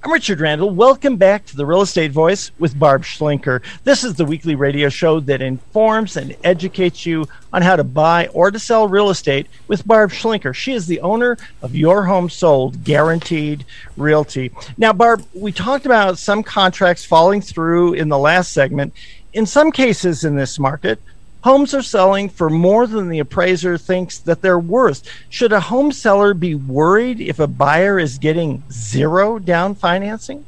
I'm Richard Randall. Welcome back to the Real Estate Voice with Barb Schlinker. This is the weekly radio show that informs and educates you on how to buy or to sell real estate with Barb Schlinker. She is the owner of Your Home Sold Guaranteed Realty. Now, Barb, we talked about some contracts falling through in the last segment. In some cases in this market, Homes are selling for more than the appraiser thinks that they're worth. Should a home seller be worried if a buyer is getting zero down financing?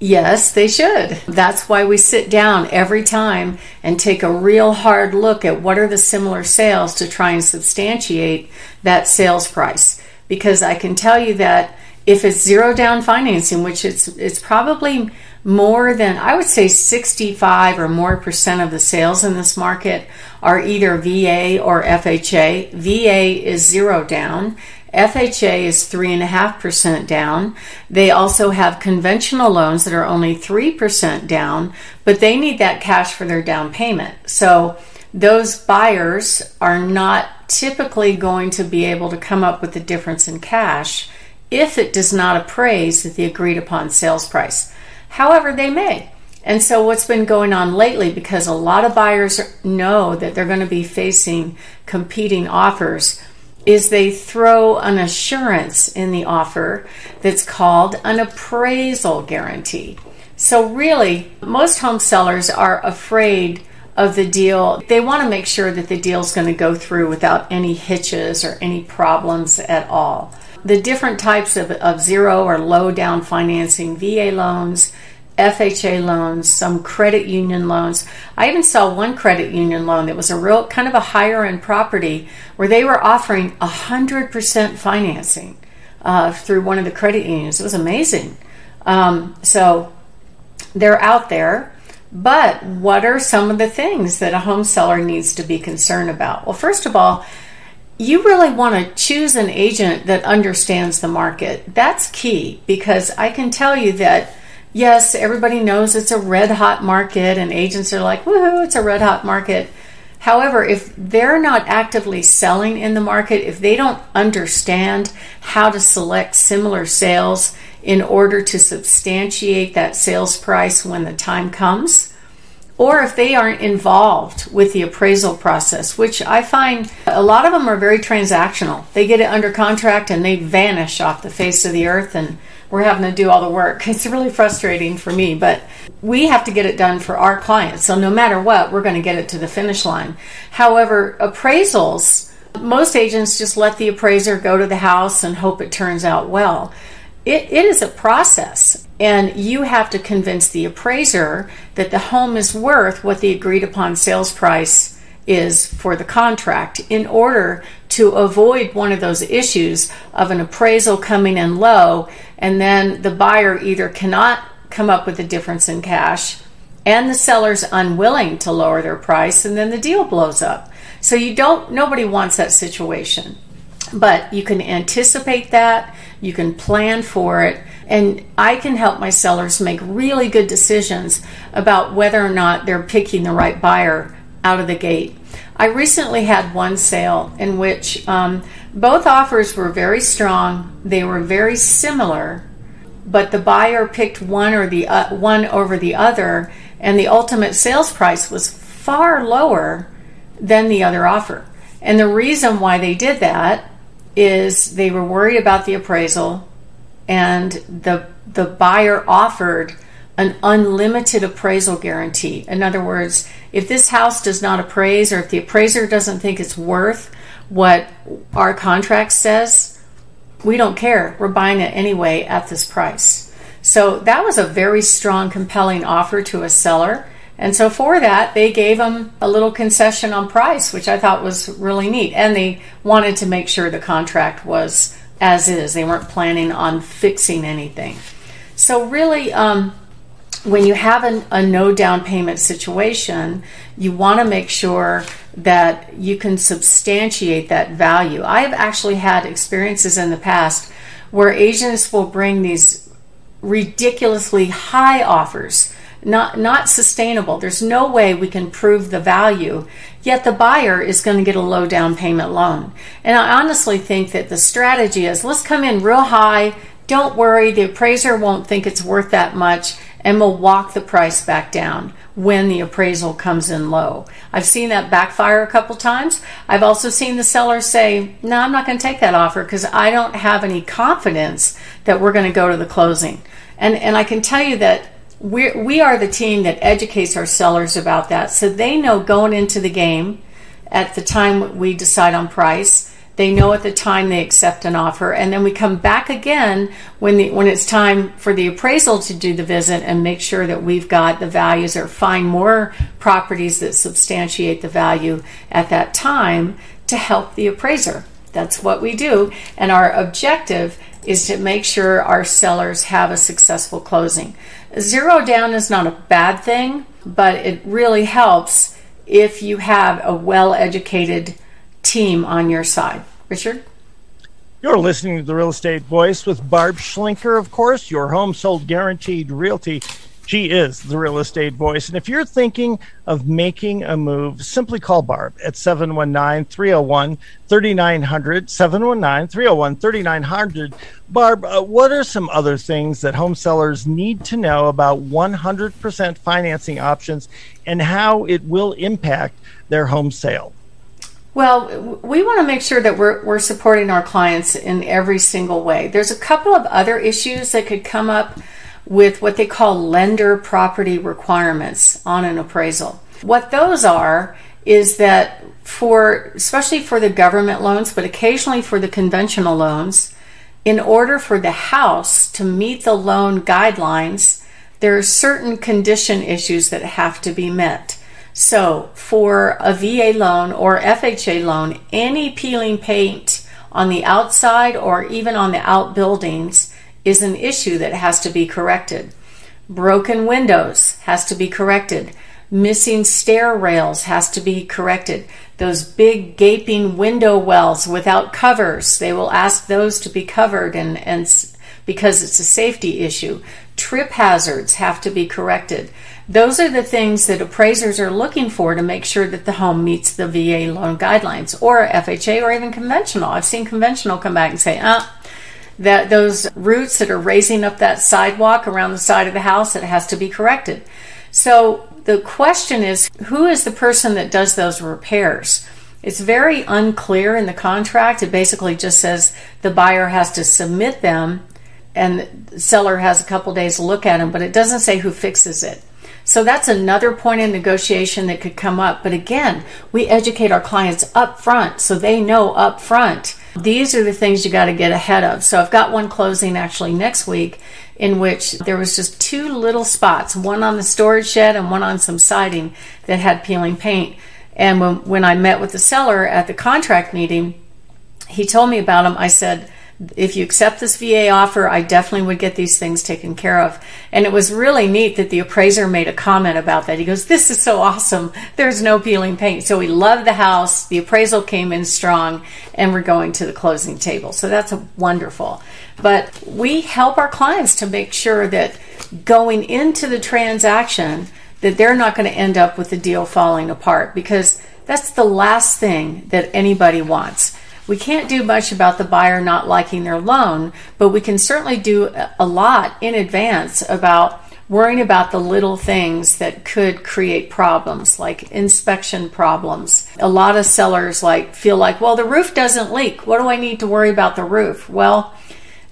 Yes, they should. That's why we sit down every time and take a real hard look at what are the similar sales to try and substantiate that sales price. Because I can tell you that if it's zero down financing, which it's it's probably more than I would say 65 or more percent of the sales in this market are either VA or FHA. VA is zero down. FHA is 3.5% down. They also have conventional loans that are only 3% down, but they need that cash for their down payment. So those buyers are not typically going to be able to come up with the difference in cash if it does not appraise at the agreed upon sales price. However, they may. And so, what's been going on lately, because a lot of buyers know that they're going to be facing competing offers, is they throw an assurance in the offer that's called an appraisal guarantee. So, really, most home sellers are afraid of the deal. They want to make sure that the deal is going to go through without any hitches or any problems at all the different types of, of zero or low down financing, VA loans, FHA loans, some credit union loans. I even saw one credit union loan that was a real kind of a higher end property where they were offering 100% financing uh, through one of the credit unions. It was amazing. Um, so they're out there. But what are some of the things that a home seller needs to be concerned about? Well, first of all, you really want to choose an agent that understands the market. That's key because I can tell you that yes, everybody knows it's a red hot market and agents are like, woohoo, it's a red hot market. However, if they're not actively selling in the market, if they don't understand how to select similar sales in order to substantiate that sales price when the time comes, or if they aren't involved with the appraisal process, which I find a lot of them are very transactional. They get it under contract and they vanish off the face of the earth, and we're having to do all the work. It's really frustrating for me, but we have to get it done for our clients. So no matter what, we're going to get it to the finish line. However, appraisals, most agents just let the appraiser go to the house and hope it turns out well. It, it is a process. And you have to convince the appraiser that the home is worth what the agreed upon sales price is for the contract in order to avoid one of those issues of an appraisal coming in low and then the buyer either cannot come up with a difference in cash and the seller's unwilling to lower their price and then the deal blows up. So you don't nobody wants that situation. But you can anticipate that, you can plan for it, and I can help my sellers make really good decisions about whether or not they're picking the right buyer out of the gate. I recently had one sale in which um, both offers were very strong, they were very similar, but the buyer picked one or the uh, one over the other, and the ultimate sales price was far lower than the other offer. And the reason why they did that is they were worried about the appraisal and the the buyer offered an unlimited appraisal guarantee. In other words, if this house does not appraise or if the appraiser doesn't think it's worth what our contract says, we don't care. We're buying it anyway at this price. So that was a very strong, compelling offer to a seller. And so for that, they gave them a little concession on price, which I thought was really neat. And they wanted to make sure the contract was as is. They weren't planning on fixing anything. So really, um, when you have an, a no down payment situation, you want to make sure that you can substantiate that value. I've actually had experiences in the past where agents will bring these ridiculously high offers not not sustainable. There's no way we can prove the value, yet the buyer is going to get a low down payment loan. And I honestly think that the strategy is let's come in real high, don't worry, the appraiser won't think it's worth that much and we'll walk the price back down when the appraisal comes in low. I've seen that backfire a couple times. I've also seen the seller say, No, I'm not going to take that offer because I don't have any confidence that we're going to go to the closing. And, and I can tell you that we're, we are the team that educates our sellers about that so they know going into the game at the time we decide on price they know at the time they accept an offer, and then we come back again when the when it's time for the appraisal to do the visit and make sure that we've got the values or find more properties that substantiate the value at that time to help the appraiser. That's what we do, and our objective is to make sure our sellers have a successful closing. Zero down is not a bad thing, but it really helps if you have a well educated team on your side. Richard? You're listening to the Real Estate Voice with Barb Schlinker, of course, your home sold guaranteed realty. She is the real estate voice. And if you're thinking of making a move, simply call Barb at 719 301 3900. 719 301 3900. Barb, uh, what are some other things that home sellers need to know about 100% financing options and how it will impact their home sale? Well, we want to make sure that we're, we're supporting our clients in every single way. There's a couple of other issues that could come up with what they call lender property requirements on an appraisal. What those are is that for, especially for the government loans, but occasionally for the conventional loans, in order for the house to meet the loan guidelines, there are certain condition issues that have to be met. So, for a VA loan or FHA loan, any peeling paint on the outside or even on the outbuildings is an issue that has to be corrected. Broken windows has to be corrected. Missing stair rails has to be corrected. Those big gaping window wells without covers, they will ask those to be covered and, and because it's a safety issue. Trip hazards have to be corrected. Those are the things that appraisers are looking for to make sure that the home meets the VA loan guidelines or FHA or even conventional. I've seen conventional come back and say, ah, that those roots that are raising up that sidewalk around the side of the house, it has to be corrected. So the question is, who is the person that does those repairs? It's very unclear in the contract. It basically just says the buyer has to submit them and the seller has a couple days to look at them, but it doesn't say who fixes it. So that's another point in negotiation that could come up. But again, we educate our clients up front so they know up front. These are the things you got to get ahead of. So I've got one closing actually next week in which there was just two little spots, one on the storage shed and one on some siding that had peeling paint. And when, when I met with the seller at the contract meeting, he told me about them. I said, if you accept this VA offer, I definitely would get these things taken care of. And it was really neat that the appraiser made a comment about that. He goes, This is so awesome. There's no peeling paint. So we love the house. The appraisal came in strong, and we're going to the closing table. So that's wonderful. But we help our clients to make sure that going into the transaction, that they're not going to end up with the deal falling apart because that's the last thing that anybody wants we can't do much about the buyer not liking their loan, but we can certainly do a lot in advance about worrying about the little things that could create problems like inspection problems. A lot of sellers like feel like well the roof doesn't leak. What do i need to worry about the roof? Well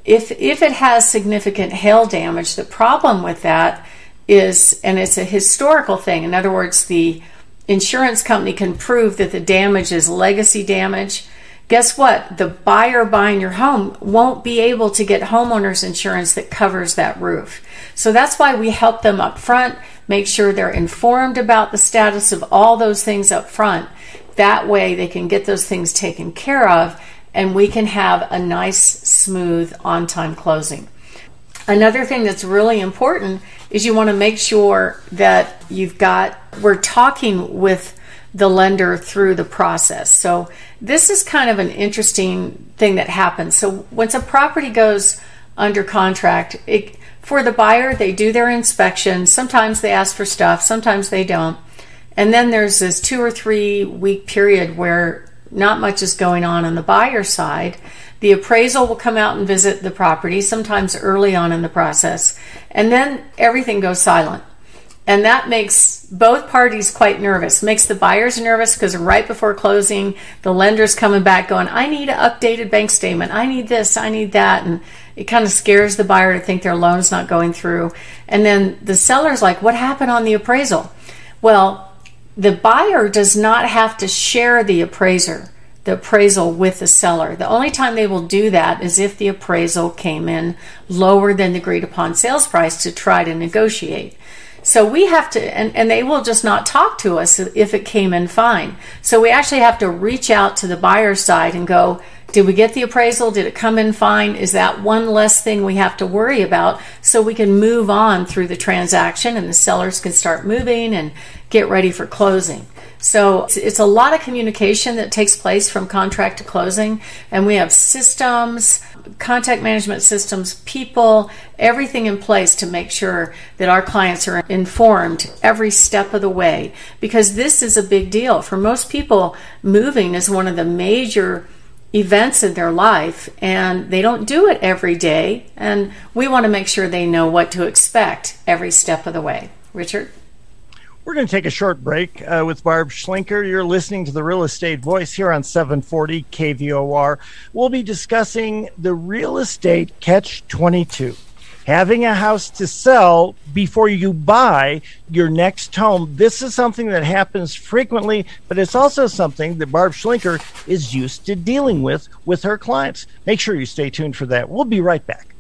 if if it has significant hail damage the problem with that is and it's a historical thing in other words the insurance company can prove that the damage is legacy damage guess what? The buyer buying your home won't be able to get homeowners insurance that covers that roof. So that's why we help them up front, make sure they're informed about the status of all those things up front. That way they can get those things taken care of and we can have a nice, smooth, on time closing. Another thing that's really important is you want to make sure that you've got, we're talking with the lender through the process. So this is kind of an interesting thing that happens. So once a property goes under contract, it, for the buyer, they do their inspection. Sometimes they ask for stuff, sometimes they don't. And then there's this two or three week period where not much is going on on the buyer side. The appraisal will come out and visit the property, sometimes early on in the process, and then everything goes silent. And that makes both parties quite nervous. Makes the buyers nervous because right before closing, the lender's coming back going, I need an updated bank statement. I need this. I need that. And it kind of scares the buyer to think their loan's not going through. And then the seller's like, What happened on the appraisal? Well, the buyer does not have to share the appraiser the appraisal with the seller. The only time they will do that is if the appraisal came in lower than the agreed upon sales price to try to negotiate. So we have to, and, and they will just not talk to us if it came in fine. So we actually have to reach out to the buyer's side and go, did we get the appraisal? Did it come in fine? Is that one less thing we have to worry about so we can move on through the transaction and the sellers can start moving and get ready for closing? So it's a lot of communication that takes place from contract to closing, and we have systems, contact management systems, people, everything in place to make sure that our clients are informed every step of the way because this is a big deal. For most people, moving is one of the major events in their life and they don't do it every day and we want to make sure they know what to expect every step of the way. Richard? We're going to take a short break uh, with Barb Schlinker. You're listening to the Real Estate Voice here on 740 KVOR. We'll be discussing the real estate catch 22. Having a house to sell before you buy your next home. This is something that happens frequently, but it's also something that Barb Schlinker is used to dealing with with her clients. Make sure you stay tuned for that. We'll be right back.